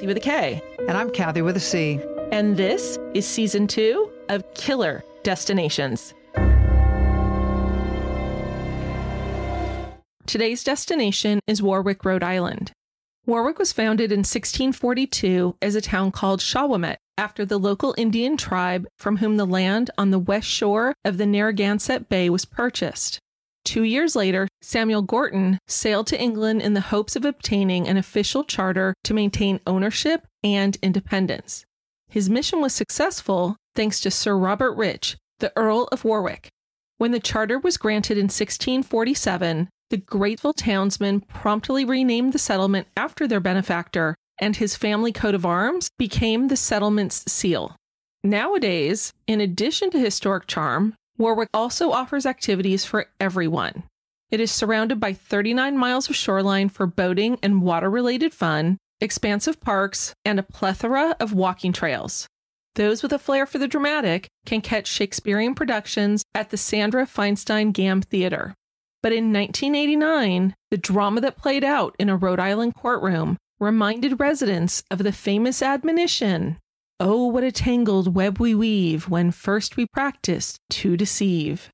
Kathy with a K. And I'm Kathy with a C. And this is season two of Killer Destinations. Today's destination is Warwick, Rhode Island. Warwick was founded in 1642 as a town called Shawomet after the local Indian tribe from whom the land on the west shore of the Narragansett Bay was purchased. Two years later, Samuel Gorton sailed to England in the hopes of obtaining an official charter to maintain ownership and independence. His mission was successful thanks to Sir Robert Rich, the Earl of Warwick. When the charter was granted in 1647, the grateful townsmen promptly renamed the settlement after their benefactor, and his family coat of arms became the settlement's seal. Nowadays, in addition to historic charm, Warwick also offers activities for everyone. It is surrounded by 39 miles of shoreline for boating and water related fun, expansive parks, and a plethora of walking trails. Those with a flair for the dramatic can catch Shakespearean productions at the Sandra Feinstein Gamm Theater. But in 1989, the drama that played out in a Rhode Island courtroom reminded residents of the famous admonition Oh, what a tangled web we weave when first we practice to deceive.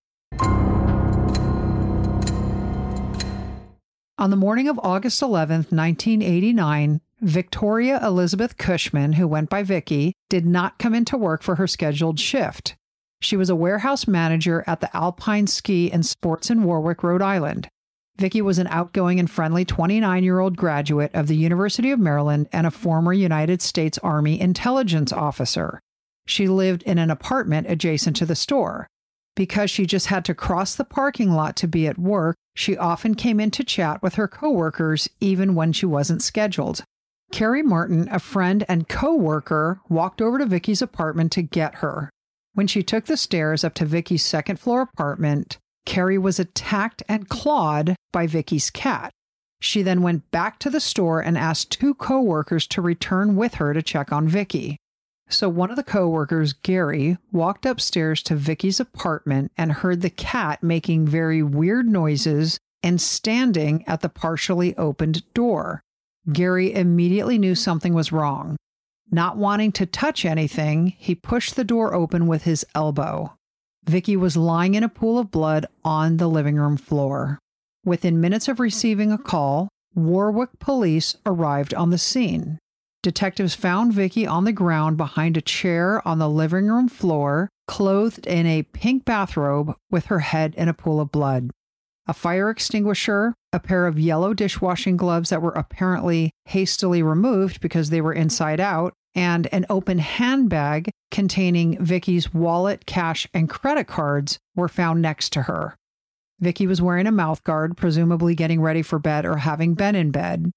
On the morning of August 11th, 1989, Victoria Elizabeth Cushman, who went by Vicky, did not come into work for her scheduled shift. She was a warehouse manager at the Alpine Ski and Sports in Warwick, Rhode Island. Vicky was an outgoing and friendly 29 year old graduate of the University of Maryland and a former United States Army intelligence officer. She lived in an apartment adjacent to the store. Because she just had to cross the parking lot to be at work, she often came in to chat with her coworkers even when she wasn't scheduled. Carrie Martin, a friend and co-worker, walked over to Vicky's apartment to get her. When she took the stairs up to Vicky's second floor apartment, Carrie was attacked and clawed by Vicky's cat. She then went back to the store and asked two coworkers to return with her to check on Vicky. So one of the coworkers, Gary, walked upstairs to Vicky's apartment and heard the cat making very weird noises and standing at the partially opened door. Gary immediately knew something was wrong. Not wanting to touch anything, he pushed the door open with his elbow. Vicky was lying in a pool of blood on the living room floor. Within minutes of receiving a call, Warwick police arrived on the scene. Detectives found Vicky on the ground behind a chair on the living room floor, clothed in a pink bathrobe with her head in a pool of blood. A fire extinguisher, a pair of yellow dishwashing gloves that were apparently hastily removed because they were inside out, and an open handbag containing Vicky's wallet, cash, and credit cards were found next to her. Vicky was wearing a mouthguard, presumably getting ready for bed or having been in bed.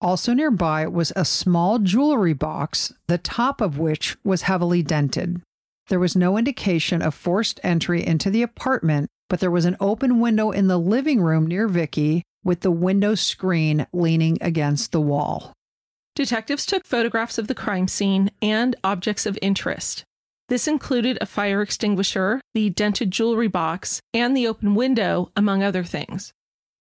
Also nearby was a small jewelry box, the top of which was heavily dented. There was no indication of forced entry into the apartment, but there was an open window in the living room near Vicky with the window screen leaning against the wall. Detectives took photographs of the crime scene and objects of interest. This included a fire extinguisher, the dented jewelry box, and the open window, among other things.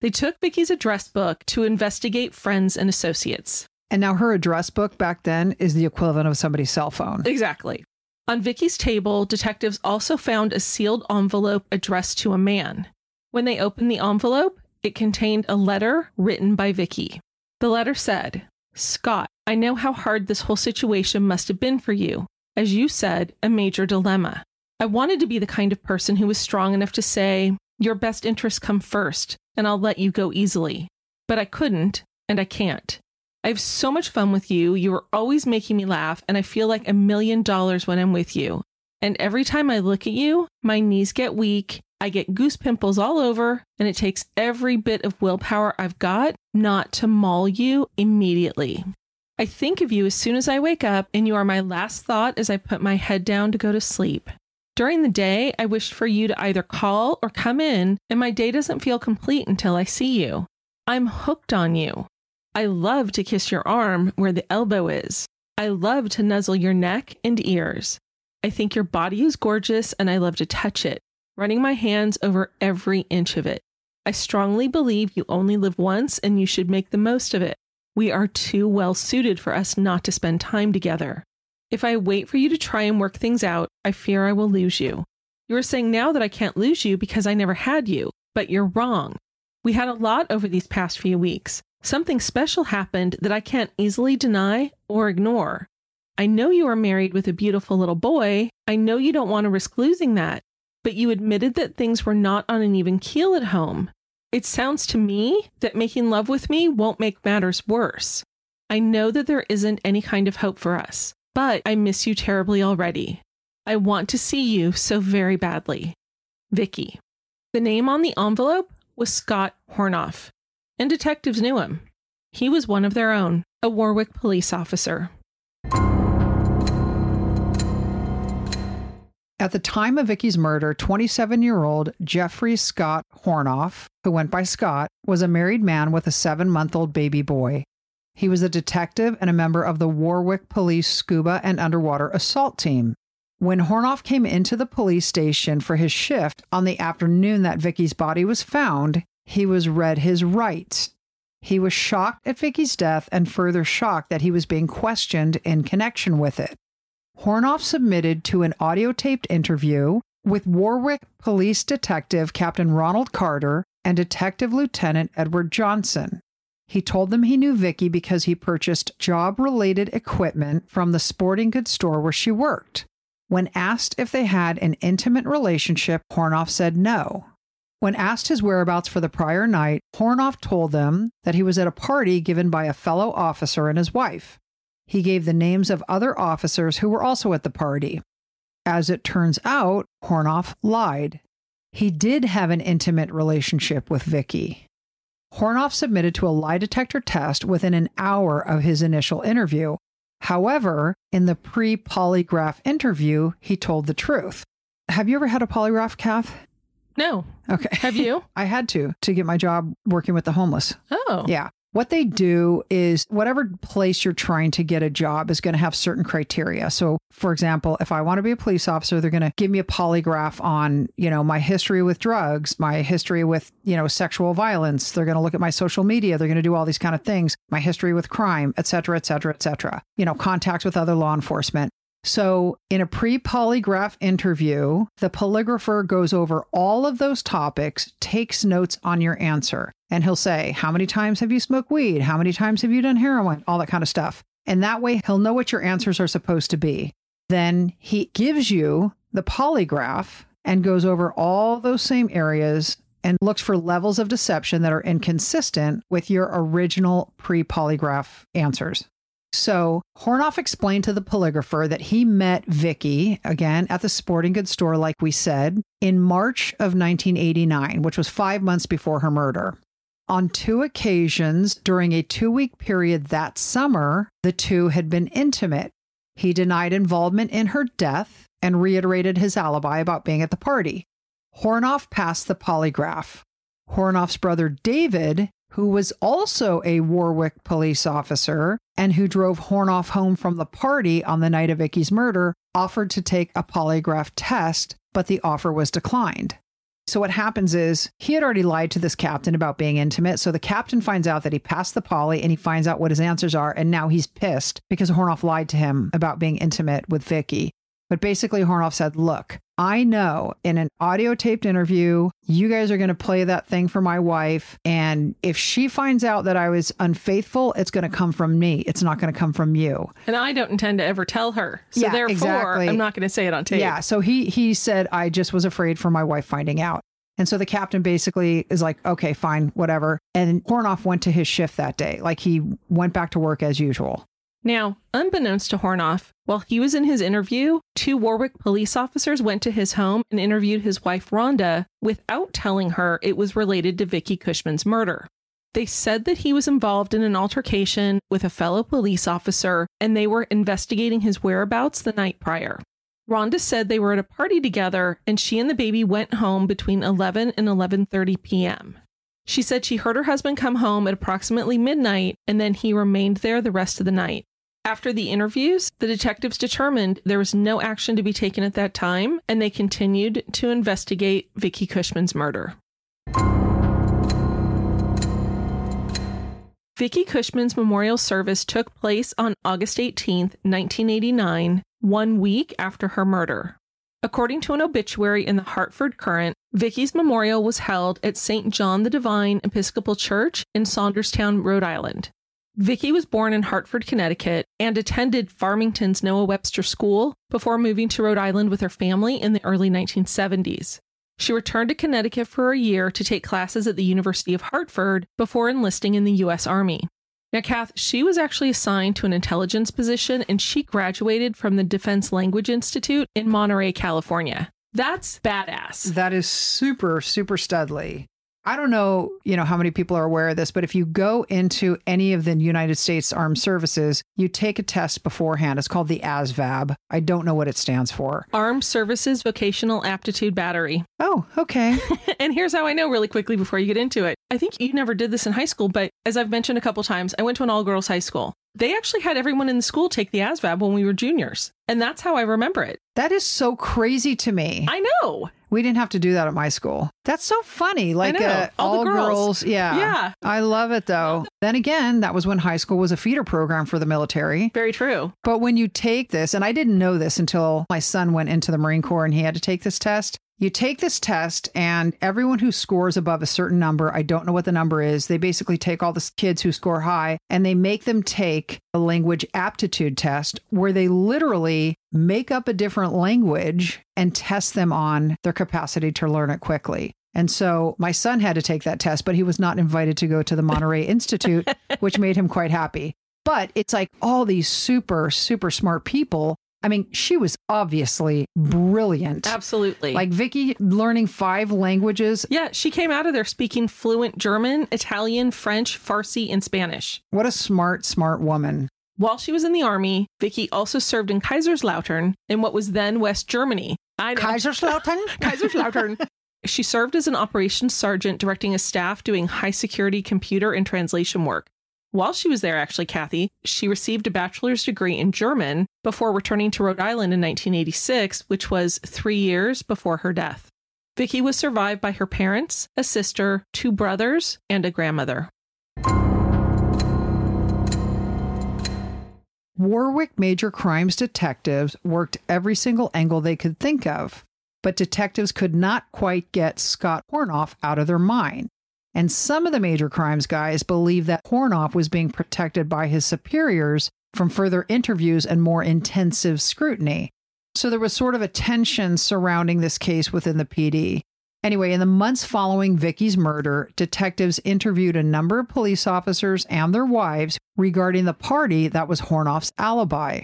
They took Vicky's address book to investigate friends and associates. And now her address book back then is the equivalent of somebody's cell phone. Exactly. On Vicky's table, detectives also found a sealed envelope addressed to a man. When they opened the envelope, it contained a letter written by Vicky. The letter said, Scott, I know how hard this whole situation must have been for you. As you said, a major dilemma. I wanted to be the kind of person who was strong enough to say, Your best interests come first, and I'll let you go easily. But I couldn't, and I can't. I have so much fun with you. You are always making me laugh, and I feel like a million dollars when I'm with you. And every time I look at you, my knees get weak, I get goose pimples all over, and it takes every bit of willpower I've got not to maul you immediately. I think of you as soon as I wake up, and you are my last thought as I put my head down to go to sleep. During the day, I wish for you to either call or come in, and my day doesn't feel complete until I see you. I'm hooked on you. I love to kiss your arm where the elbow is. I love to nuzzle your neck and ears. I think your body is gorgeous and I love to touch it, running my hands over every inch of it. I strongly believe you only live once and you should make the most of it. We are too well suited for us not to spend time together. If I wait for you to try and work things out, I fear I will lose you. You are saying now that I can't lose you because I never had you, but you're wrong. We had a lot over these past few weeks. Something special happened that I can't easily deny or ignore. I know you are married with a beautiful little boy. I know you don't want to risk losing that, but you admitted that things were not on an even keel at home. It sounds to me that making love with me won't make matters worse. I know that there isn't any kind of hope for us, but I miss you terribly already. I want to see you so very badly. Vicky. The name on the envelope was Scott Hornoff, and detectives knew him. He was one of their own, a Warwick police officer. At the time of Vicky's murder, 27 year old Jeffrey Scott Hornoff, who went by Scott, was a married man with a seven month old baby boy. He was a detective and a member of the Warwick Police Scuba and Underwater Assault Team. When Hornoff came into the police station for his shift on the afternoon that Vicky's body was found, he was read his rights. He was shocked at Vicky's death and further shocked that he was being questioned in connection with it. Hornoff submitted to an audio taped interview with Warwick Police Detective Captain Ronald Carter and Detective Lieutenant Edward Johnson. He told them he knew Vicky because he purchased job related equipment from the sporting goods store where she worked. When asked if they had an intimate relationship, Hornoff said no. When asked his whereabouts for the prior night, Hornoff told them that he was at a party given by a fellow officer and his wife. He gave the names of other officers who were also at the party. As it turns out, Hornoff lied. He did have an intimate relationship with Vicky. Hornoff submitted to a lie detector test within an hour of his initial interview. However, in the pre polygraph interview, he told the truth. Have you ever had a polygraph, Kath? No. Okay. Have you? I had to to get my job working with the homeless. Oh. Yeah. What they do is whatever place you're trying to get a job is going to have certain criteria. So, for example, if I want to be a police officer, they're going to give me a polygraph on, you know, my history with drugs, my history with, you know, sexual violence. They're going to look at my social media. They're going to do all these kind of things, my history with crime, et cetera, et cetera, et cetera. You know, contacts with other law enforcement. So, in a pre polygraph interview, the polygrapher goes over all of those topics, takes notes on your answer, and he'll say, How many times have you smoked weed? How many times have you done heroin? All that kind of stuff. And that way, he'll know what your answers are supposed to be. Then he gives you the polygraph and goes over all those same areas and looks for levels of deception that are inconsistent with your original pre polygraph answers. So Hornoff explained to the polygrapher that he met Vicky again at the sporting goods store, like we said, in March of 1989, which was five months before her murder. On two occasions during a two week period that summer, the two had been intimate. He denied involvement in her death and reiterated his alibi about being at the party. Hornoff passed the polygraph. Hornoff's brother David who was also a Warwick police officer and who drove Hornoff home from the party on the night of Vicky's murder, offered to take a polygraph test, but the offer was declined. So what happens is he had already lied to this captain about being intimate. So the captain finds out that he passed the poly and he finds out what his answers are. And now he's pissed because Hornoff lied to him about being intimate with Vicky. But basically, Hornoff said, Look, I know in an audio taped interview, you guys are going to play that thing for my wife. And if she finds out that I was unfaithful, it's going to come from me. It's not going to come from you. And I don't intend to ever tell her. So Yeah, therefore, exactly. I'm not going to say it on tape. Yeah. So he he said I just was afraid for my wife finding out. And so the captain basically is like, okay, fine, whatever. And Hornoff went to his shift that day. Like he went back to work as usual. Now, unbeknownst to Hornoff, while he was in his interview, two Warwick police officers went to his home and interviewed his wife Rhonda without telling her it was related to Vicky Cushman's murder. They said that he was involved in an altercation with a fellow police officer and they were investigating his whereabouts the night prior. Rhonda said they were at a party together and she and the baby went home between 11 and 11:30 p.m. She said she heard her husband come home at approximately midnight and then he remained there the rest of the night. After the interviews, the detectives determined there was no action to be taken at that time and they continued to investigate Vicky Cushman's murder. Vicky Cushman's memorial service took place on August 18, 1989, one week after her murder. According to an obituary in the Hartford Courant, Vicky's memorial was held at St. John the Divine Episcopal Church in Saunderstown, Rhode Island. Vicky was born in Hartford, Connecticut, and attended Farmington's Noah Webster School before moving to Rhode Island with her family in the early 1970s. She returned to Connecticut for a year to take classes at the University of Hartford before enlisting in the U.S. Army. Now, Kath, she was actually assigned to an intelligence position and she graduated from the Defense Language Institute in Monterey, California. That's badass. That is super, super studly. I don't know, you know, how many people are aware of this, but if you go into any of the United States Armed Services, you take a test beforehand. It's called the ASVAB. I don't know what it stands for. Armed Services Vocational Aptitude Battery. Oh, okay. and here's how I know really quickly before you get into it. I think you never did this in high school, but as I've mentioned a couple times, I went to an all girls high school. They actually had everyone in the school take the ASVAB when we were juniors. And that's how I remember it. that is so crazy to me. I know. We didn't have to do that at my school. That's so funny. Like uh, All the all girls. Yeah. Yeah. I love it though. Then again, that was when high school was a feeder program for the military. Very true. But when you take this, and I didn't know this until my son went into the Marine Corps and he had to take this test. You take this test, and everyone who scores above a certain number, I don't know what the number is, they basically take all the kids who score high and they make them take a language aptitude test where they literally make up a different language and test them on their capacity to learn it quickly. And so my son had to take that test, but he was not invited to go to the Monterey Institute, which made him quite happy. But it's like all these super, super smart people. I mean, she was obviously brilliant. Absolutely. Like Vicky learning five languages. yeah, she came out of there speaking fluent German, Italian, French, Farsi, and Spanish. What a smart, smart woman. While she was in the army, Vicky also served in Kaiserslautern in what was then West Germany. I know. Kaiserslautern? Kaiserslautern. She served as an operations sergeant directing a staff doing high security computer and translation work. While she was there, actually, Kathy, she received a bachelor's degree in German before returning to Rhode Island in 1986, which was three years before her death. Vicky was survived by her parents, a sister, two brothers, and a grandmother. Warwick Major Crimes detectives worked every single angle they could think of, but detectives could not quite get Scott Hornoff out of their mind. And some of the major crimes guys believed that Hornoff was being protected by his superiors from further interviews and more intensive scrutiny. So there was sort of a tension surrounding this case within the PD. Anyway, in the months following Vicky's murder, detectives interviewed a number of police officers and their wives regarding the party that was Hornoff's alibi.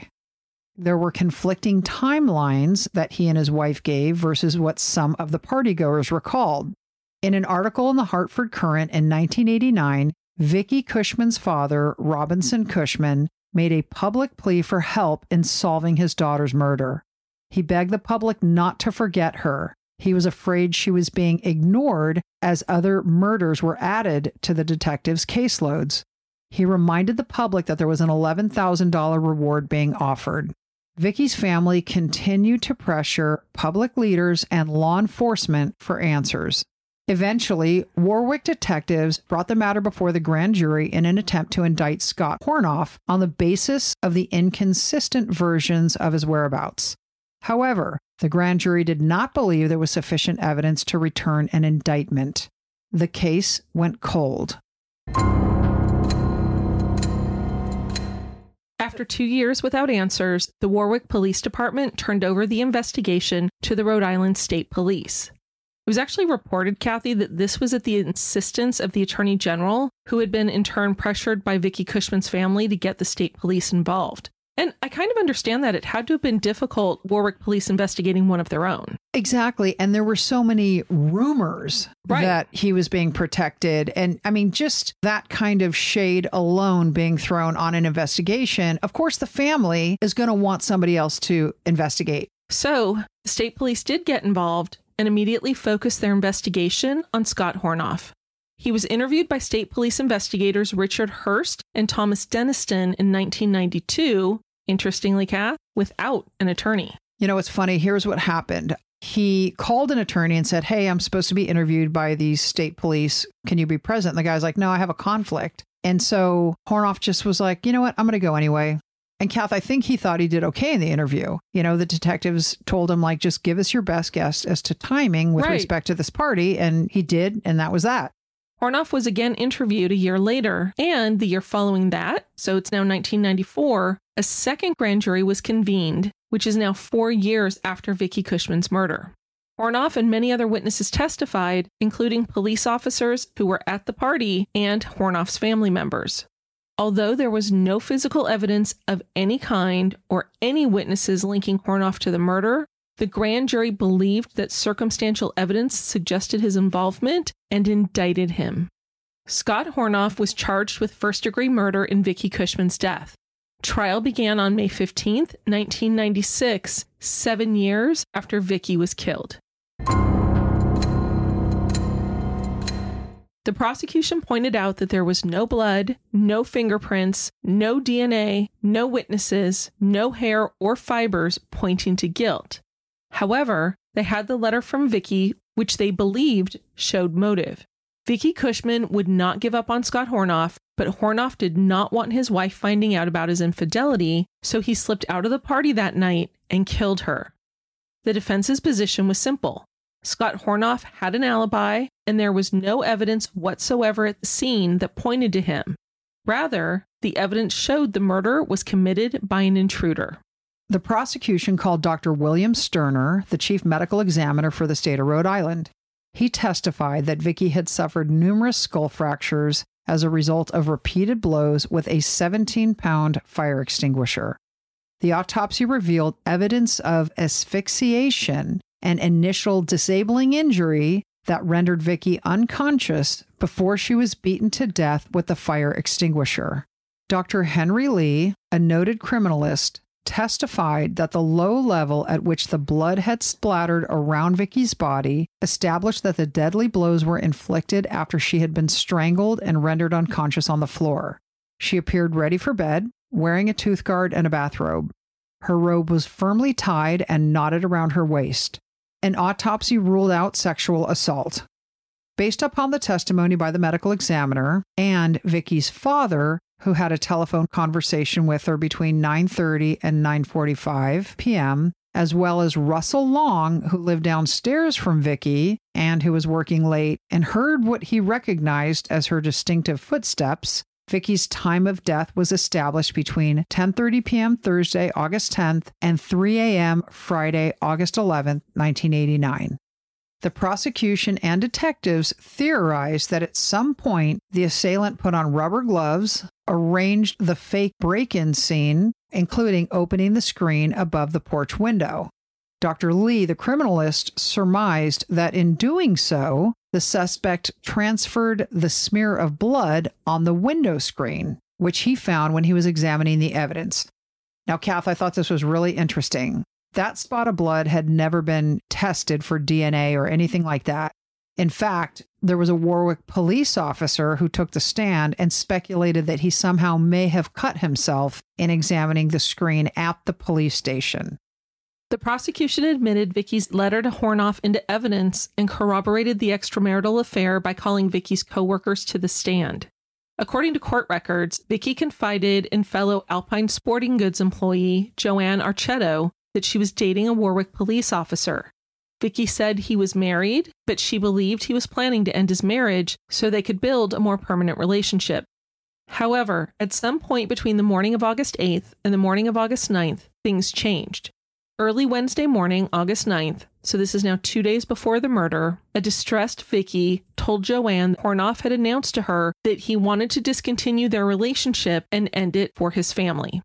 There were conflicting timelines that he and his wife gave versus what some of the partygoers recalled. In an article in the Hartford Courant in 1989, Vicky Cushman's father, Robinson Cushman, made a public plea for help in solving his daughter's murder. He begged the public not to forget her. He was afraid she was being ignored as other murders were added to the detectives' caseloads. He reminded the public that there was an $11,000 reward being offered. Vicky's family continued to pressure public leaders and law enforcement for answers. Eventually, Warwick detectives brought the matter before the grand jury in an attempt to indict Scott Hornoff on the basis of the inconsistent versions of his whereabouts. However, The grand jury did not believe there was sufficient evidence to return an indictment. The case went cold. After two years without answers, the Warwick Police Department turned over the investigation to the Rhode Island State Police. It was actually reported, Kathy, that this was at the insistence of the Attorney General, who had been in turn pressured by Vicky Cushman's family to get the state police involved. And I kind of understand that it had to have been difficult Warwick police investigating one of their own. Exactly. And there were so many rumors Right. that he was being protected. And I mean, just that kind of shade alone being thrown on an investigation. Of course, the family is going to want somebody else to investigate. So, the state police did get involved and immediately focused their investigation on Scott Hornoff. He was interviewed by state police investigators Richard Hurst and Thomas Deniston in 1992, interestingly, Kath, without an attorney. You know, it's funny. Here's what happened. He called an attorney and said, Hey, I'm supposed to be interviewed by these state police. Can you be present? And the guy's like, No, I have a conflict. And so Hornoff just was like, You know what? I'm going to go anyway. And Kath, I think he thought he did okay in the interview. You know, the detectives told him, like, just give us your best guess as to timing with Right. respect to this party. And he did. And that was that. Hornoff was again interviewed a year later, and the year following that, so it's now 1994, a second grand jury was convened, which is now four years after Vicky Cushman's murder. Hornoff and many other witnesses testified, including police officers who were at the party and Hornoff's family members. Although there was no physical evidence of any kind or any witnesses linking Hornoff to the murder, the grand jury believed that circumstantial evidence suggested his involvement and indicted him. Scott Hornoff was charged with first degree murder in Vicky Cushman's death. Trial began on May 15th, 1996, seven years after Vicky was killed. The prosecution pointed out that there was no blood, no fingerprints, no DNA, no witnesses, no hair or fibers pointing to guilt. However, they had the letter from Vicky, which they believed showed motive. Vicky Cushman would not give up on Scott Hornoff, but Hornoff did not want his wife finding out about his infidelity, so he slipped out of the party that night and killed her. The defense's position was simple. Scott Hornoff had an alibi, and there was no evidence whatsoever at the scene that pointed to him. Rather, the evidence showed the murder was committed by an intruder. The prosecution called Dr. William Sturner, the chief medical examiner for the state of Rhode Island. He testified that Vicky had suffered numerous skull fractures as a result of repeated blows with a 17 pound fire extinguisher. The autopsy revealed evidence of asphyxiation, an initial disabling injury that rendered Vicky unconscious before she was beaten to death with the fire extinguisher. Dr. Henry Lee, a noted criminalist, testified that the low level at which the blood had splattered around Vicky's body established that the deadly blows were inflicted after she had been strangled and rendered unconscious on the floor. She appeared ready for bed, wearing a tooth guard and a bathrobe. Her robe was firmly tied and knotted around her waist. An autopsy ruled out sexual assault. Based upon the testimony by the medical examiner and Vicky's father, who had a telephone conversation with her between 9:30 and 9:45 p.m., as well as Russell Long, who lived downstairs from Vicky and who was working late and heard what he recognized as her distinctive footsteps. Vicky's time of death was established between 10:30 p.m. Thursday, August 10th and 3 a.m. Friday, August 11th, 1989. The prosecution and detectives theorized that at some point the assailant put on rubber gloves, arranged the fake break in scene, including opening the screen above the porch window. Dr. Lee, the criminalist, surmised that in doing so, the suspect transferred the smear of blood on the window screen, which he found when he was examining the evidence. Now, Kath, I thought this was really interesting. That spot of blood had never been tested for DNA or anything like that. In fact, there was a Warwick police officer who took the stand and speculated that he somehow may have cut himself in examining the screen at the police station. The prosecution admitted Vicky's letter to Hornoff into evidence and corroborated the extramarital affair by calling Vicky's coworkers to the stand. According to court records, Vicky confided in fellow Alpine Sporting Goods employee Joanne Archetto that she was dating a Warwick police officer. Vicky said he was married, but she believed he was planning to end his marriage so they could build a more permanent relationship. However, at some point between the morning of August 8th and the morning of August 9th, things changed. Early Wednesday morning, August 9th, so this is now two days before the murder, a distressed Vicky told Joanne Hornoff had announced to her that he wanted to discontinue their relationship and end it for his family.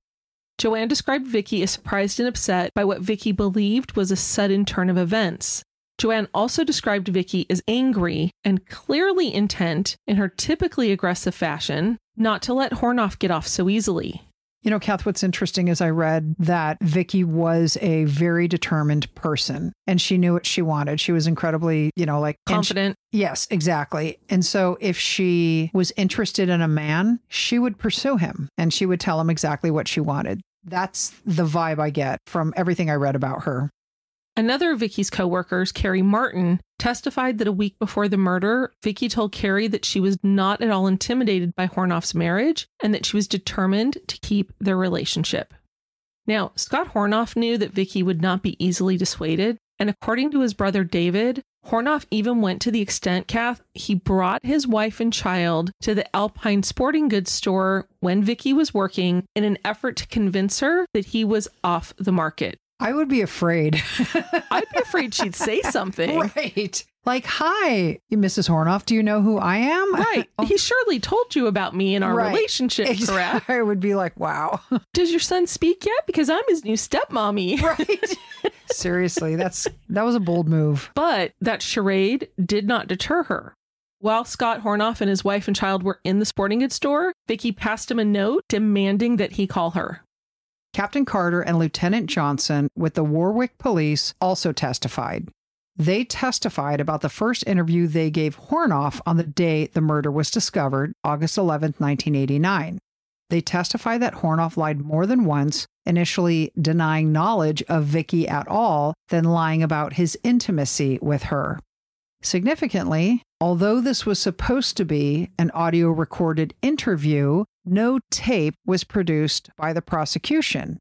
Joanne described Vicky as surprised and upset by what Vicky believed was a sudden turn of events. Joanne also described Vicky as angry and clearly intent in her typically aggressive fashion not to let Hornoff get off so easily. You know, Kath, what's interesting is I read that Vicky was a very determined person and she knew what she wanted. She was incredibly, you know, like confident. She, yes, exactly. And so if she was interested in a man, she would pursue him and she would tell him exactly what she wanted. That's the vibe I get from everything I read about her. Another of Vicky's coworkers, Carrie Martin, testified that a week before the murder, Vicky told Carrie that she was not at all intimidated by Hornoff's marriage and that she was determined to keep their relationship. Now, Scott Hornoff knew that Vicky would not be easily dissuaded, and according to his brother David, Hornoff even went to the extent, Kath, he brought his wife and child to the Alpine sporting goods store when Vicky was working in an effort to convince her that he was off the market. I would be afraid. I'd be afraid she'd say something. Right. Like, hi, Mrs. Hornoff, do you know who I am? Right. oh. He surely told you about me and our right. relationship, exactly. correct? I would be like, wow. Does your son speak yet? Because I'm his new stepmommy. Right. Seriously, that's that was a bold move. But that charade did not deter her. While Scott Hornoff and his wife and child were in the sporting goods store, Vicky passed him a note demanding that he call her. Captain Carter and Lieutenant Johnson with the Warwick Police also testified. They testified about the first interview they gave Hornoff on the day the murder was discovered, August 11, 1989. They testified that Hornoff lied more than once, initially denying knowledge of Vicky at all, then lying about his intimacy with her. Significantly, although this was supposed to be an audio recorded interview, no tape was produced by the prosecution.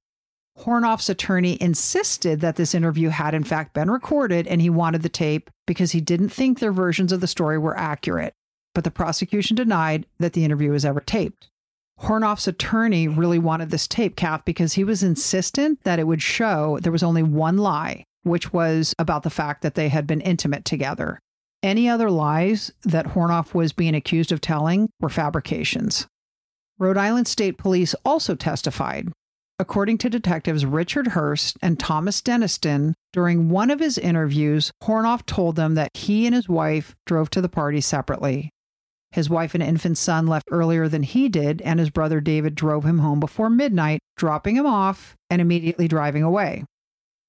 Hornoff's attorney insisted that this interview had in fact been recorded and he wanted the tape because he didn't think their versions of the story were accurate. But the prosecution denied that the interview was ever taped. Hornoff's attorney really wanted this tape, Kath, because he was insistent that it would show there was only one lie, which was about the fact that they had been intimate together. Any other lies that Hornoff was being accused of telling were fabrications. Rhode Island State Police also testified. According to detectives Richard Hurst and Thomas Denniston, during one of his interviews, Hornoff told them that he and his wife drove to the party separately. His wife and infant son left earlier than he did, and his brother David drove him home before midnight, dropping him off and immediately driving away.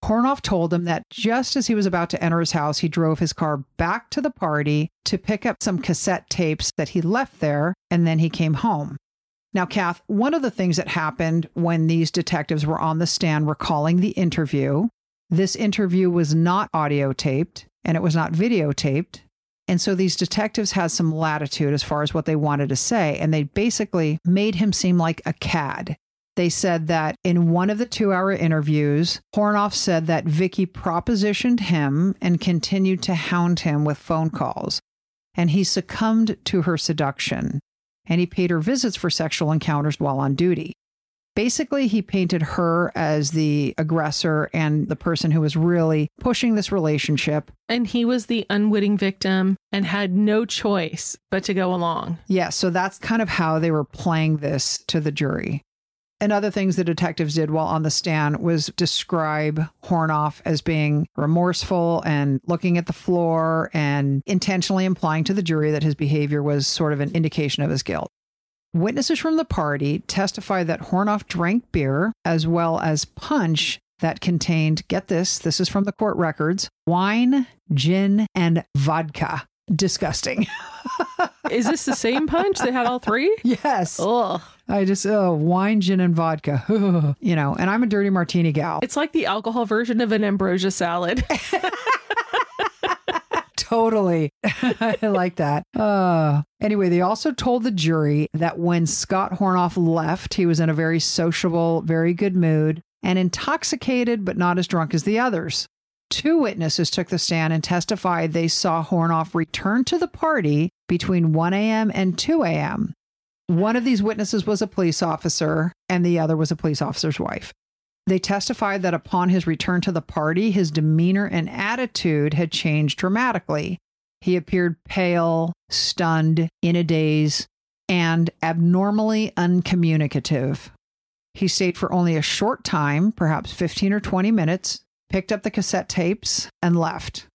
Hornoff told him that just as he was about to enter his house, he drove his car back to the party to pick up some cassette tapes that he left there, and then he came home. Now, Kath, one of the things that happened when these detectives were on the stand recalling the interview, this interview was not audio taped and it was not videotaped. And so these detectives had some latitude as far as what they wanted to say. And they basically made him seem like a cad. They said that in one of the two hour interviews, Hornoff said that Vicky propositioned him and continued to hound him with phone calls. And he succumbed to her seduction. And he paid her visits for sexual encounters while on duty. Basically, he painted her as the aggressor and the person who was really pushing this relationship. And he was the unwitting victim and had no choice but to go along. Yeah, so that's kind of how they were playing this to the jury. And other things the detectives did while on the stand was describe Hornoff as being remorseful and looking at the floor and intentionally implying to the jury that his behavior was sort of an indication of his guilt. Witnesses from the party testified that Hornoff drank beer as well as punch that contained, get this, this is from the court records, wine, gin, and vodka. Disgusting. is this the same punch they had all three? Yes. Ugh. I just oh wine, gin, and vodka. you know, and I'm a dirty martini gal. It's like the alcohol version of an ambrosia salad. totally. I like that. Uh, anyway, they also told the jury that when Scott Hornoff left, he was in a very sociable, very good mood. and intoxicated but not as drunk as the others. Two witnesses took the stand and testified they saw Hornoff return to the party between 1 a.m. and 2 a.m. One of these witnesses was a police officer, and the other was a police officer's wife. They testified that upon his return to the party, his demeanor and attitude had changed dramatically. He appeared pale, stunned, in a daze, and abnormally uncommunicative. He stayed for only a short time, perhaps 15 or 20 minutes, picked up the cassette tapes, and left.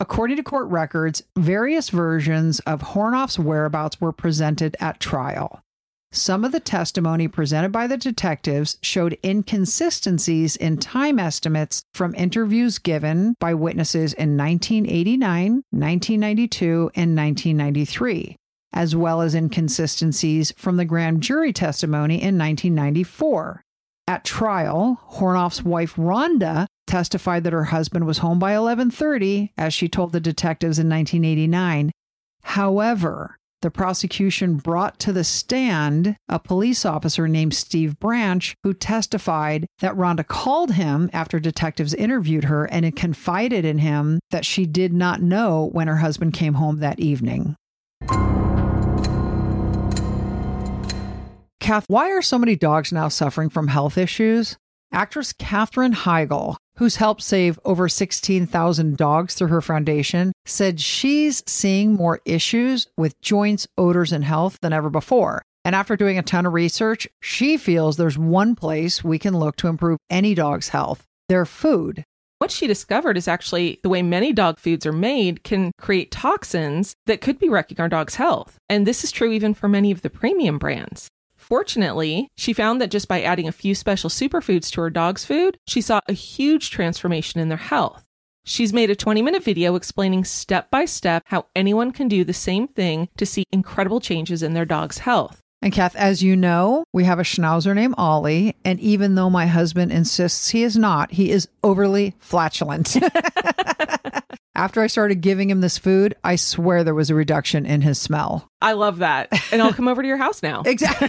According to court records, various versions of Hornoff's whereabouts were presented at trial. Some of the testimony presented by the detectives showed inconsistencies in time estimates from interviews given by witnesses in 1989, 1992, and 1993, as well as inconsistencies from the grand jury testimony in 1994. At trial, Hornoff's wife Rhonda testified that her husband was home by 11:30 as she told the detectives in 1989. However, the prosecution brought to the stand a police officer named Steve Branch who testified that Rhonda called him after detectives interviewed her and had confided in him that she did not know when her husband came home that evening. Kath, why are so many dogs now suffering from health issues? Actress Katherine Heigl, who's helped save over 16,000 dogs through her foundation, said she's seeing more issues with joints, odors, and health than ever before. And after doing a ton of research, she feels there's one place we can look to improve any dog's health their food. What she discovered is actually the way many dog foods are made can create toxins that could be wrecking our dog's health. And this is true even for many of the premium brands. Fortunately, she found that just by adding a few special superfoods to her dog's food, she saw a huge transformation in their health. She's made a 20 minute video explaining step by step how anyone can do the same thing to see incredible changes in their dog's health. And Kath, as you know, we have a schnauzer named Ollie, and even though my husband insists he is not, he is overly flatulent. After I started giving him this food, I swear there was a reduction in his smell. I love that. And I'll come over to your house now. Exactly.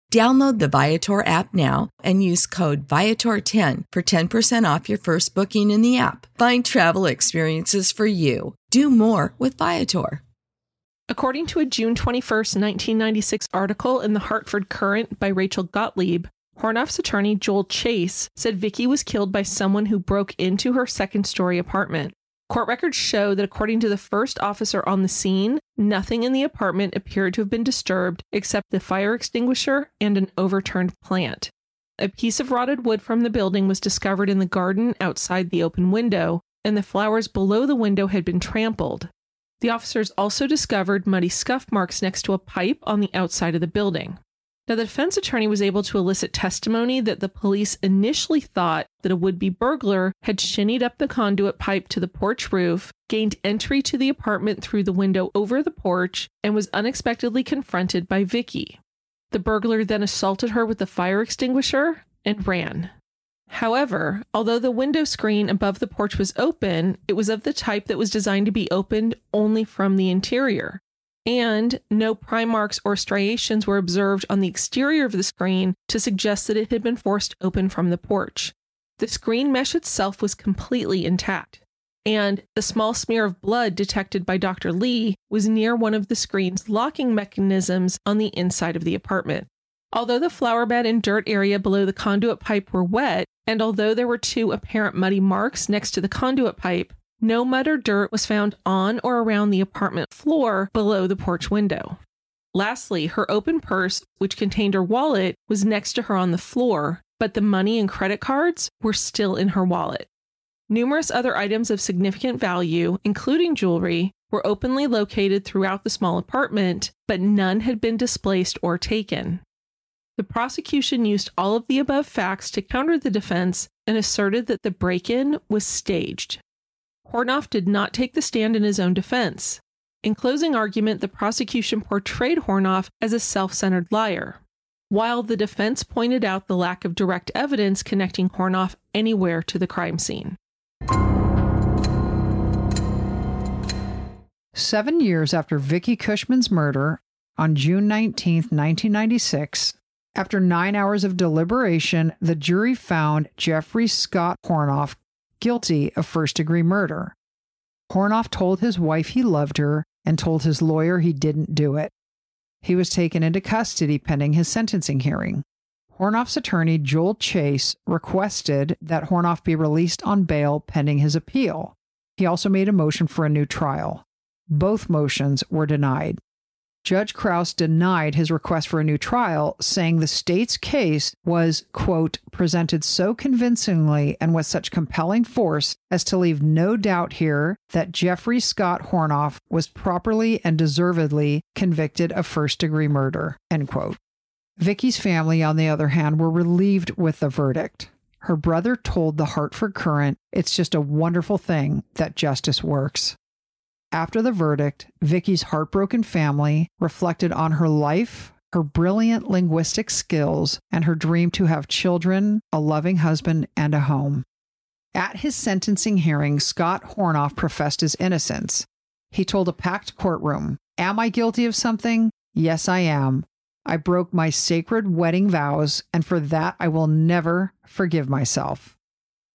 Download the Viator app now and use code Viator10 for 10% off your first booking in the app. Find travel experiences for you. Do more with Viator. According to a June 21st, 1996 article in the Hartford Courant by Rachel Gottlieb, Hornoff's attorney, Joel Chase, said Vicky was killed by someone who broke into her second story apartment. Court records show that according to the first officer on the scene, nothing in the apartment appeared to have been disturbed except the fire extinguisher and an overturned plant. A piece of rotted wood from the building was discovered in the garden outside the open window, and the flowers below the window had been trampled. The officers also discovered muddy scuff marks next to a pipe on the outside of the building. Now, the defense attorney was able to elicit testimony that the police initially thought that a would be burglar had shinnied up the conduit pipe to the porch roof, gained entry to the apartment through the window over the porch, and was unexpectedly confronted by Vicky. The burglar then assaulted her with the fire extinguisher and ran. However, although the window screen above the porch was open, it was of the type that was designed to be opened only from the interior and no pry marks or striations were observed on the exterior of the screen to suggest that it had been forced open from the porch. The screen mesh itself was completely intact, and the small smear of blood detected by Dr. Lee was near one of the screen's locking mechanisms on the inside of the apartment. Although the flower bed and dirt area below the conduit pipe were wet, and although there were two apparent muddy marks next to the conduit pipe, no mud or dirt was found on or around the apartment floor below the porch window. Lastly, her open purse, which contained her wallet, was next to her on the floor, but the money and credit cards were still in her wallet. Numerous other items of significant value, including jewelry, were openly located throughout the small apartment, but none had been displaced or taken. The prosecution used all of the above facts to counter the defense and asserted that the break in was staged. Hornoff did not take the stand in his own defense. In closing argument, the prosecution portrayed Hornoff as a self centered liar, while the defense pointed out the lack of direct evidence connecting Hornoff anywhere to the crime scene. Seven years after Vicky Cushman's murder, on June 19, 1996, after nine hours of deliberation, the jury found Jeffrey Scott Hornoff guilty of first degree murder. Hornoff told his wife he loved her and told his lawyer he didn't do it. He was taken into custody pending his sentencing hearing. Hornoff's attorney, Joel Chase, requested that Hornoff be released on bail pending his appeal. He also made a motion for a new trial. Both motions were denied. Judge Krause denied his request for a new trial, saying the state's case was, quote, presented so convincingly and with such compelling force as to leave no doubt here that Jeffrey Scott Hornoff was properly and deservedly convicted of first degree murder, end quote. Vicky's family, on the other hand, were relieved with the verdict. Her brother told the Hartford Courant, It's just a wonderful thing that justice works. After the verdict, Vicky's heartbroken family reflected on her life, her brilliant linguistic skills, and her dream to have children, a loving husband, and a home. At his sentencing hearing, Scott Hornoff professed his innocence. He told a packed courtroom, Am I guilty of something? Yes, I am. I broke my sacred wedding vows, and for that I will never forgive myself.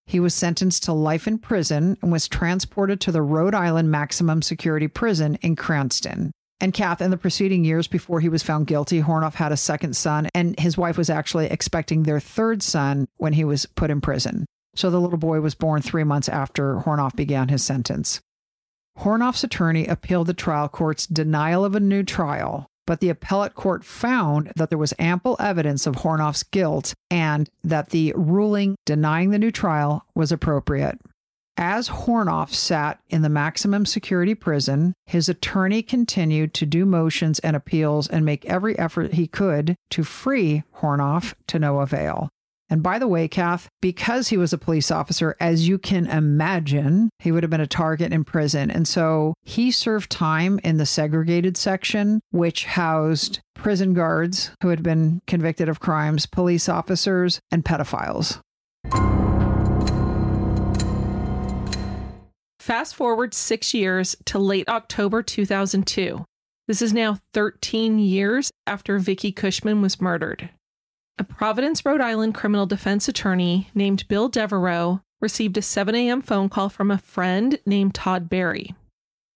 He was sentenced to life in prison and was transported to the Rhode Island Maximum Security Prison in Cranston. And Kath, in the preceding years before he was found guilty, Hornoff had a second son, and his wife was actually expecting their third son when he was put in prison. So the little boy was born three months after Hornoff began his sentence. Hornoff's attorney appealed the trial court's denial of a new trial, but the appellate court found that there was ample evidence of Hornoff's guilt and that the ruling denying the new trial was appropriate. As Hornoff sat in the maximum security prison, his attorney continued to do motions and appeals and make every effort he could to free Hornoff to no avail. And by the way, Kath, because he was a police officer, as you can imagine, he would have been a target in prison. And so he served time in the segregated section, which housed prison guards who had been convicted of crimes, police officers, and pedophiles. Fast forward six years to late October 2002. This is now 13 years after Vicky Cushman was murdered. A Providence, Rhode Island criminal defense attorney named Bill Devereaux received a 7 a.m. phone call from a friend named Todd Barry.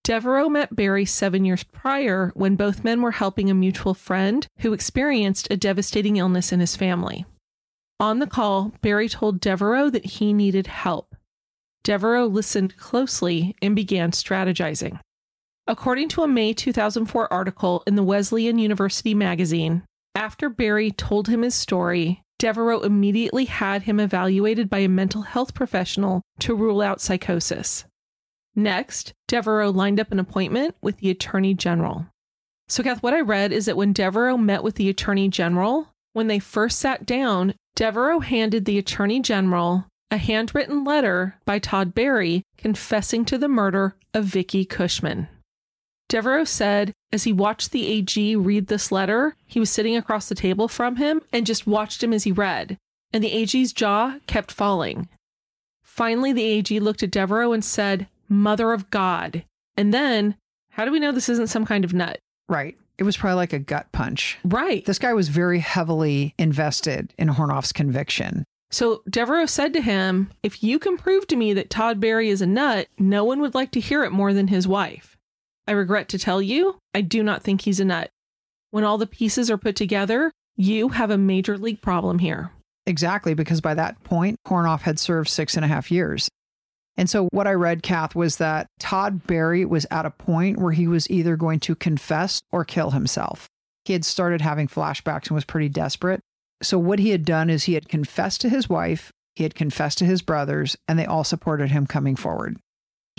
Devereaux met Barry seven years prior when both men were helping a mutual friend who experienced a devastating illness in his family. On the call, Barry told Devereaux that he needed help. Devereaux listened closely and began strategizing. According to a May 2004 article in the Wesleyan University magazine, after Barry told him his story, Devereaux immediately had him evaluated by a mental health professional to rule out psychosis. Next, Devereaux lined up an appointment with the Attorney General. So, Kath, what I read is that when Devereaux met with the Attorney General, when they first sat down, Devereaux handed the Attorney General a handwritten letter by Todd Barry confessing to the murder of Vicky Cushman. Devereaux said as he watched the AG read this letter, he was sitting across the table from him and just watched him as he read, and the AG's jaw kept falling. Finally, the AG looked at Devereaux and said, Mother of God. And then, how do we know this isn't some kind of nut? Right. It was probably like a gut punch. Right. This guy was very heavily invested in Hornoff's conviction. So Devereaux said to him, If you can prove to me that Todd Barry is a nut, no one would like to hear it more than his wife. I regret to tell you, I do not think he's a nut. When all the pieces are put together, you have a major league problem here. Exactly, because by that point, Hornoff had served six and a half years. And so, what I read, Kath, was that Todd Barry was at a point where he was either going to confess or kill himself. He had started having flashbacks and was pretty desperate. So, what he had done is he had confessed to his wife, he had confessed to his brothers, and they all supported him coming forward.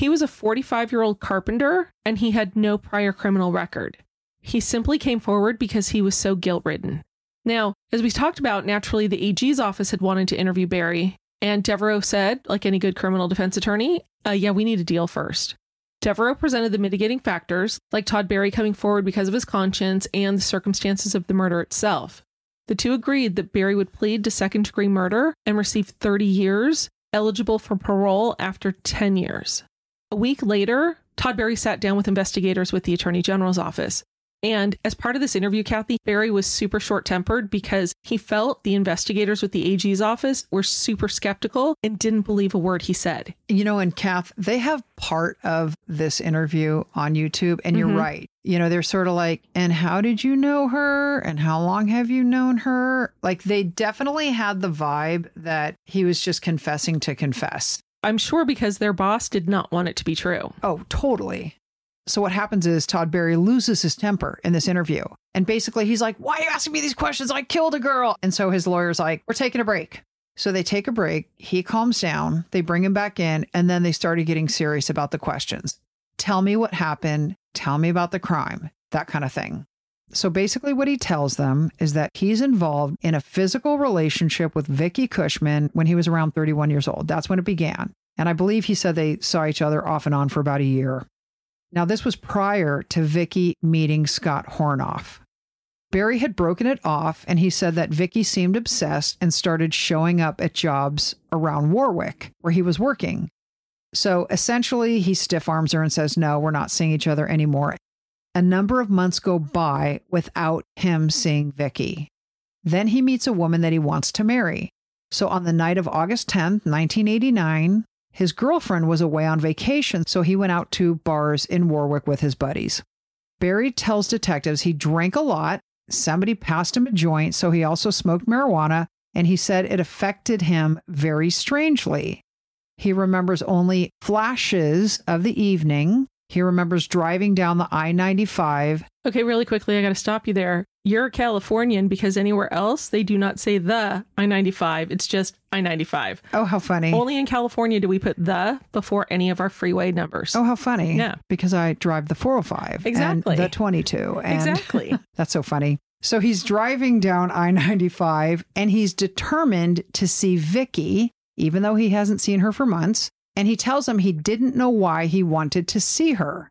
He was a 45 year old carpenter and he had no prior criminal record. He simply came forward because he was so guilt ridden. Now, as we talked about, naturally, the AG's office had wanted to interview Barry, and Devereaux said, like any good criminal defense attorney, uh, yeah, we need a deal first. Devereaux presented the mitigating factors, like Todd Barry coming forward because of his conscience and the circumstances of the murder itself. The two agreed that Barry would plead to second degree murder and receive 30 years, eligible for parole after 10 years. A week later, Todd Barry sat down with investigators with the Attorney General's office. And as part of this interview, Kathy, Barry was super short tempered because he felt the investigators with the AG's office were super skeptical and didn't believe a word he said. You know, and Kath, they have part of this interview on YouTube, and you're Mhm. right. You know, they're sort of like, and how did you know her? And how long have you known her? Like, they definitely had the vibe that he was just confessing to confess. I'm sure because their boss did not want it to be true. Oh, totally. So what happens is Todd Barry loses his temper in this interview. And basically he's like, Why are you asking me these questions? I killed a girl. And so his lawyer's like, We're taking a break. So they take a break. He calms down. They bring him back in. And then they started getting serious about the questions. Tell me what happened. Tell me about the crime. That kind of thing. So basically, what he tells them is that he's involved in a physical relationship with Vicky Cushman when he was around 31 years old. That's when it began. And I believe he said they saw each other off and on for about a year. Now, this was prior to Vicky meeting Scott Hornoff. Barry had broken it off, and he said that Vicky seemed obsessed and started showing up at jobs around Warwick where he was working. So essentially, he stiff arms her and says, No, we're not seeing each other anymore. A number of months go by without him seeing Vicky. Then he meets a woman that he wants to marry. So on the night of August 10th, 1989, his girlfriend was away on vacation, so he went out to bars in Warwick with his buddies. Barry tells detectives he drank a lot, somebody passed him a joint, so he also smoked marijuana, and he said it affected him very strangely. He remembers only flashes of the evening. He remembers driving down the I 95. Okay, really quickly, I got to stop you there. You're a Californian because anywhere else they do not say the I 95. It's just I 95. Oh, how funny. Only in California do we put the before any of our freeway numbers. Oh, how funny. Yeah. Because I drive the 405 Exactly. and the 22. And exactly. That's so funny. So he's driving down I 95 and he's determined to see Vicky, even though he hasn't seen her for months. And he tells him he didn't know why he wanted to see her.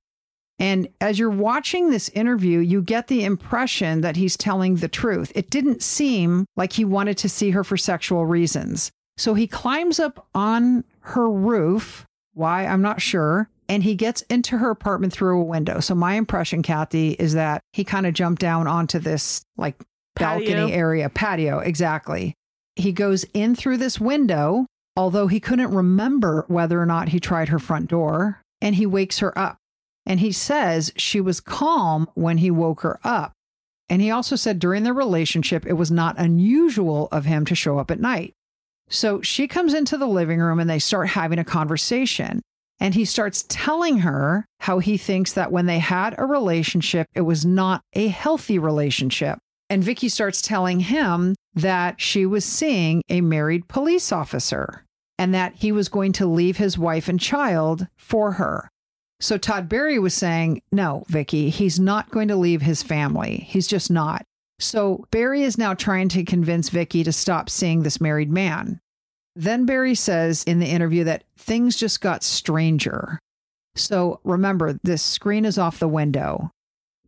And as you're watching this interview, you get the impression that he's telling the truth. It didn't seem like he wanted to see her for sexual reasons. So he climbs up on her roof. Why? I'm not sure. And he gets into her apartment through a window. So my impression, Kathy, is that he kind of jumped down onto this like balcony Patio. area, patio, exactly. He goes in through this window, although he couldn't remember whether or not he tried her front door, and he wakes her up. And he says she was calm when he woke her up. And he also said during their relationship, it was not unusual of him to show up at night. So she comes into the living room and they start having a conversation. And he starts telling her how he thinks that when they had a relationship, it was not a healthy relationship. And Vicky starts telling him that she was seeing a married police officer and that he was going to leave his wife and child for her. So Todd Barry was saying, No, Vicky, he's not going to leave his family. He's just not. So Barry is now trying to convince Vicky to stop seeing this married man. Then Barry says in the interview that things just got stranger. So remember, this screen is off the window.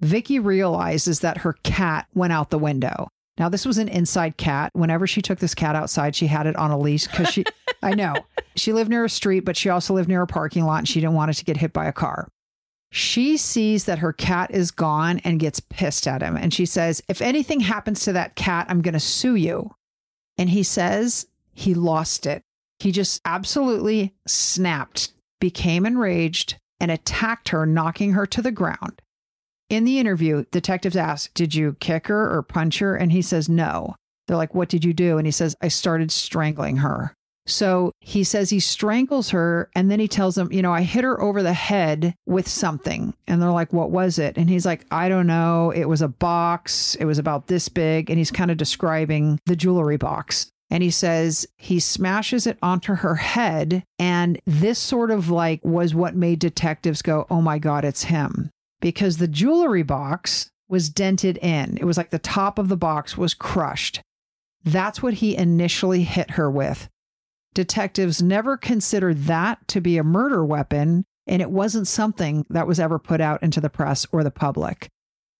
Vicky realizes that her cat went out the window. Now, this was an inside cat. Whenever she took this cat outside, she had it on a leash because she, I know, she lived near a street, but she also lived near a parking lot and she didn't want it to get hit by a car. She sees that her cat is gone and gets pissed at him. And she says, If anything happens to that cat, I'm going to sue you. And he says he lost it. He just absolutely snapped, became enraged, and attacked her, knocking her to the ground. In the interview, detectives ask, Did you kick her or punch her? And he says, No. They're like, What did you do? And he says, I started strangling her. So he says he strangles her and then he tells them, you know, I hit her over the head with something. And they're like, what was it? And he's like, I don't know. It was a box. It was about this big. And he's kind of describing the jewelry box. And he says he smashes it onto her head. And this sort of like was what made detectives go, oh my God, it's him. Because the jewelry box was dented in. It was like the top of the box was crushed. That's what he initially hit her with. Detectives never considered that to be a murder weapon, and it wasn't something that was ever put out into the press or the public.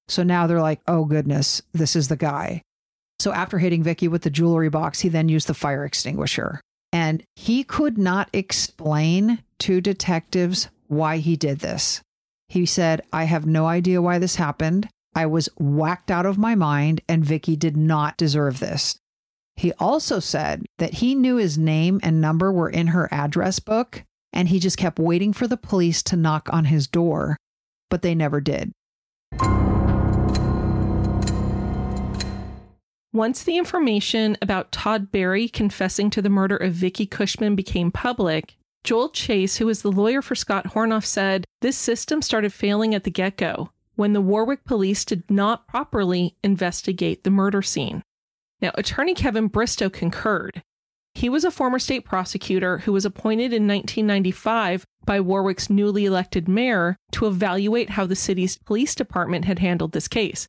So now they're like, oh goodness, this is the guy. So after hitting Vicky with the jewelry box, he then used the fire extinguisher. And he could not explain to detectives why he did this. He said, I have no idea why this happened. I was whacked out of my mind, and Vicky did not deserve this. He also said that he knew his name and number were in her address book, and he just kept waiting for the police to knock on his door, but they never did. Once the information about Todd Barry confessing to the murder of Vicky Cushman became public, Joel Chase, who was the lawyer for Scott Hornoff, said this system started failing at the get go when the Warwick police did not properly investigate the murder scene. Now, attorney Kevin Bristow concurred. He was a former state prosecutor who was appointed in 1995 by Warwick's newly elected mayor to evaluate how the city's police department had handled this case.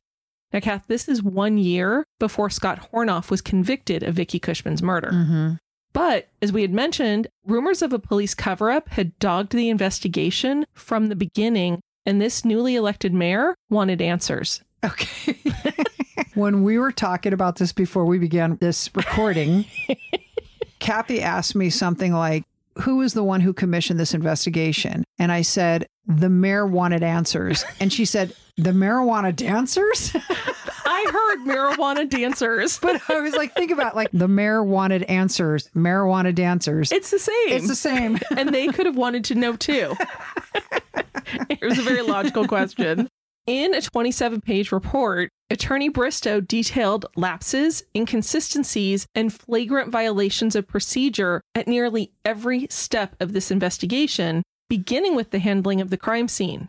Now, Kath, this is one year before Scott Hornoff was convicted of Vicky Cushman's murder. Mm-hmm. But as we had mentioned, rumors of a police cover up had dogged the investigation from the beginning, and this newly elected mayor wanted answers. Okay. when we were talking about this before we began this recording, Kathy asked me something like, Who was the one who commissioned this investigation? And I said, The mayor wanted answers. And she said, The marijuana dancers? I heard marijuana dancers. But I was like, think about like the mayor wanted answers, marijuana dancers. It's the same. It's the same. and they could have wanted to know too. it was a very logical question. In a 27 page report, Attorney Bristow detailed lapses, inconsistencies, and flagrant violations of procedure at nearly every step of this investigation, beginning with the handling of the crime scene.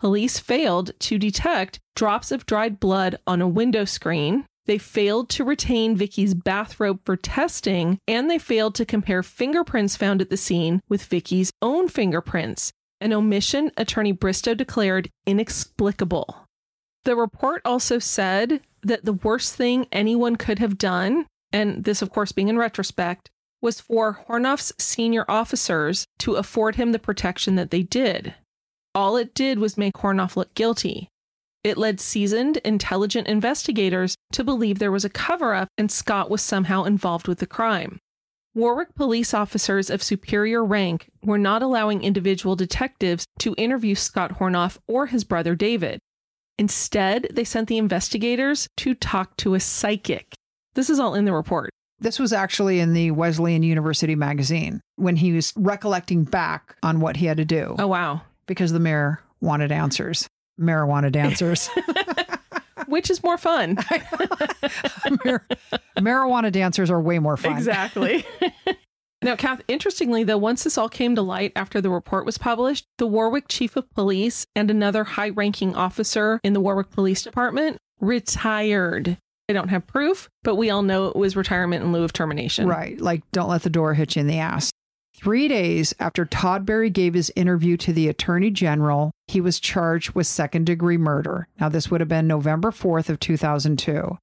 Police failed to detect drops of dried blood on a window screen. They failed to retain Vicky's bathrobe for testing, and they failed to compare fingerprints found at the scene with Vicky's own fingerprints, an omission Attorney Bristow declared inexplicable. The report also said that the worst thing anyone could have done, and this, of course, being in retrospect, was for Hornoff's senior officers to afford him the protection that they did. All it did was make Hornoff look guilty. It led seasoned, intelligent investigators to believe there was a cover up and Scott was somehow involved with the crime. Warwick police officers of superior rank were not allowing individual detectives to interview Scott Hornoff or his brother David. Instead, they sent the investigators to talk to a psychic. This is all in the report. This was actually in the Wesleyan University magazine when he was recollecting back on what he had to do. Oh, wow. Because the mayor wanted answers. Marijuana dancers. which is more fun? Mar- marijuana dancers are way more fun. Exactly. now, Kath, interestingly, though, once this all came to light after the report was published, the Warwick chief of police and another high ranking officer in the Warwick Police Department retired. I don't have proof, but we all know it was retirement in lieu of termination. Right. Like, don't let the door hit you in the ass. Three days after Todd Barry gave his interview to the Attorney General, he was charged with second degree murder. Now, this would have been November 4th of 2002.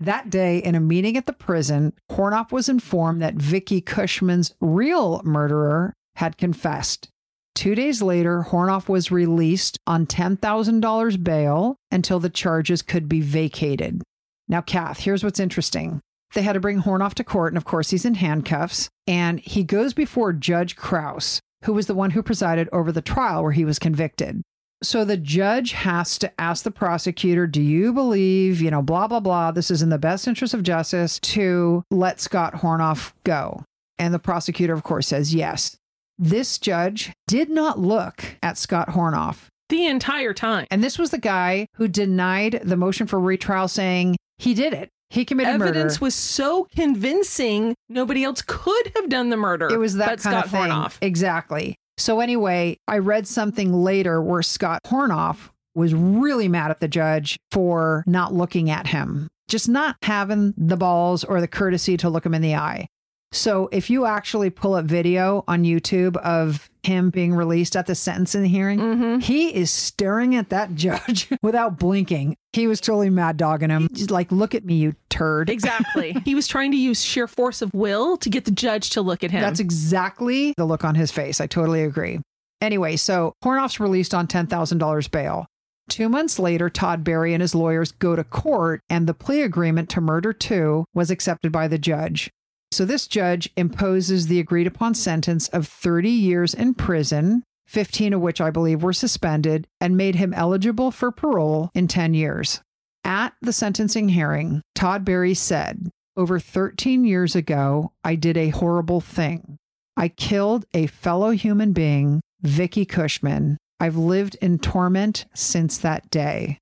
That day, in a meeting at the prison, Hornoff was informed that Vicky Cushman's real murderer had confessed. Two days later, Hornoff was released on $10,000 bail until the charges could be vacated. Now, Kath, here's what's interesting. They had to bring Hornoff to court, and of course, he's in handcuffs. And he goes before Judge Krause, who was the one who presided over the trial where he was convicted. So the judge has to ask the prosecutor, Do you believe, you know, blah, blah, blah, this is in the best interest of justice to let Scott Hornoff go? And the prosecutor, of course, says yes. This judge did not look at Scott Hornoff. The entire time. And this was the guy who denied the motion for retrial, saying he did it. He committed Evidence murder. was so convincing, nobody else could have done the murder. It was that but kind Scott of thing. Hornoff. Exactly. So anyway, I read something later where Scott Hornoff was really mad at the judge for not looking at him, just not having the balls or the courtesy to look him in the eye. So if you actually pull up video on YouTube of him being released at the sentencing hearing, Mm-hmm. he is staring at that judge without blinking. He was totally mad dogging him. Just like, look at me, you turd. Exactly. he was trying to use sheer force of will to get the judge to look at him. That's exactly the look on his face. I totally agree. Anyway, so Hornoff's released on $10,000 bail. Two months later, Todd Barry and his lawyers go to court, and the plea agreement to murder two was accepted by the judge. So this judge imposes the agreed upon sentence of 30 years in prison, 15 of which I believe were suspended, and made him eligible for parole in 10 years. At the sentencing hearing, Todd Barry said, Over 13 years ago, I did a horrible thing. I killed a fellow human being, Vicky Cushman. I've lived in torment since that day.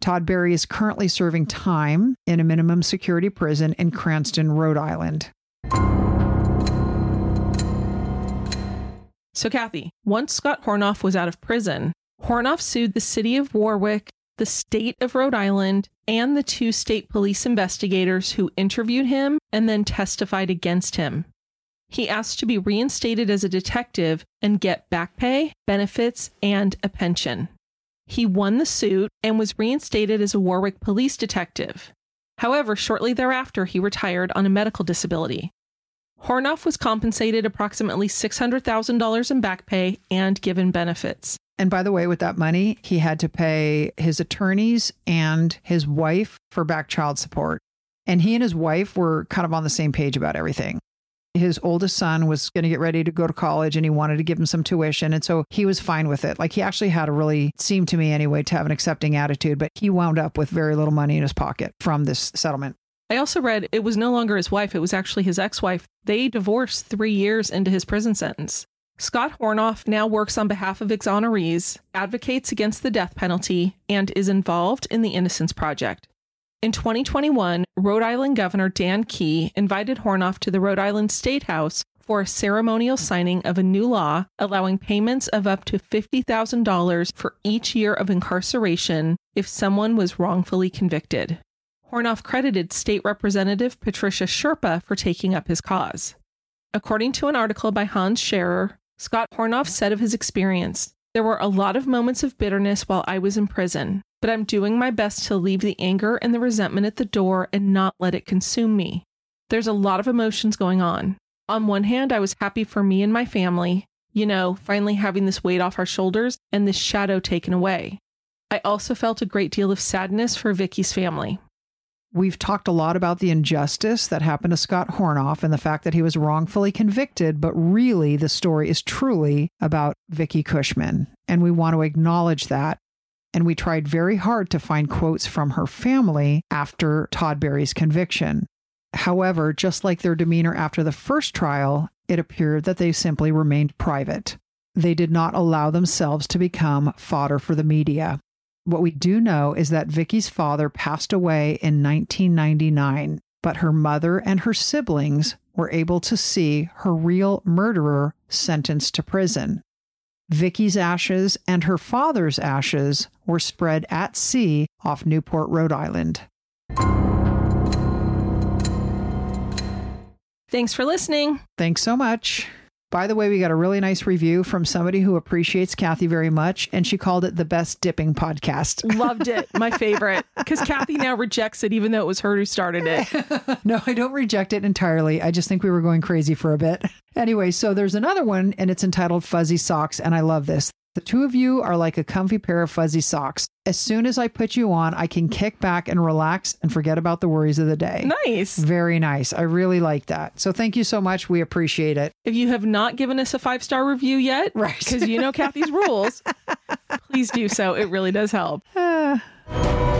Todd Barry is currently serving time in a minimum security prison in Cranston, Rhode Island. So, Kathy, once Scott Hornoff was out of prison, Hornoff sued the city of Warwick, the state of Rhode Island, and the two state police investigators who interviewed him and then testified against him. He asked to be reinstated as a detective and get back pay, benefits, and a pension. He won the suit and was reinstated as a Warwick police detective. However, shortly thereafter, he retired on a medical disability. Hornoff was compensated approximately $600,000 in back pay and given benefits. And by the way, with that money, he had to pay his attorneys and his wife for back child support. And he and his wife were kind of on the same page about everything. His oldest son was going to get ready to go to college and he wanted to give him some tuition. And so he was fine with it. Like he actually had a really, seemed to me anyway, to have an accepting attitude, but he wound up with very little money in his pocket from this settlement. I also read it was no longer his wife, it was actually his ex wife. They divorced three years into his prison sentence. Scott Hornoff now works on behalf of exonerees, advocates against the death penalty, and is involved in the Innocence Project. In 2021, Rhode Island Governor Dan McKee invited Hornoff to the Rhode Island State House for a ceremonial signing of a new law allowing payments of up to $50,000 for each year of incarceration if someone was wrongfully convicted. Hornoff credited State Representative Patricia Serpa for taking up his cause. According to an article by Hans Scherer, Scott Hornoff said of his experience, There were a lot of moments of bitterness while I was in prison, but I'm doing my best to leave the anger and the resentment at the door and not let it consume me. There's a lot of emotions going on. On one hand, I was happy for me and my family, you know, finally having this weight off our shoulders and this shadow taken away. I also felt a great deal of sadness for Vicky's family. We've talked a lot about the injustice that happened to Scott Hornoff and the fact that he was wrongfully convicted, but really the story is truly about Vicky Cushman. And we want to acknowledge that. And we tried very hard to find quotes from her family after Todd Barry's conviction. However, just like their demeanor after the first trial, it appeared that they simply remained private. They did not allow themselves to become fodder for the media. What we do know is that Vicky's father passed away in 1999, but her mother and her siblings were able to see her real murderer sentenced to prison. Vicky's ashes and her father's ashes were spread at sea off Newport, Rhode Island. Thanks for listening. Thanks so much. By the way, we got a really nice review from somebody who appreciates Kathy very much, and she called it the best dipping podcast. Loved it. My favorite. Because Kathy now rejects it, even though it was her who started it. no, I don't reject it entirely. I just think we were going crazy for a bit. Anyway, so there's another one, and it's entitled Fuzzy Socks, and I love this. The two of you are like a comfy pair of fuzzy socks. As soon as I put you on, I can kick back and relax and forget about the worries of the day. Nice. Very nice. I really like that. So thank you so much. We appreciate it. If you have not given us a five star review yet, Right. Because you know Kathy's rules, please do so. It really does help.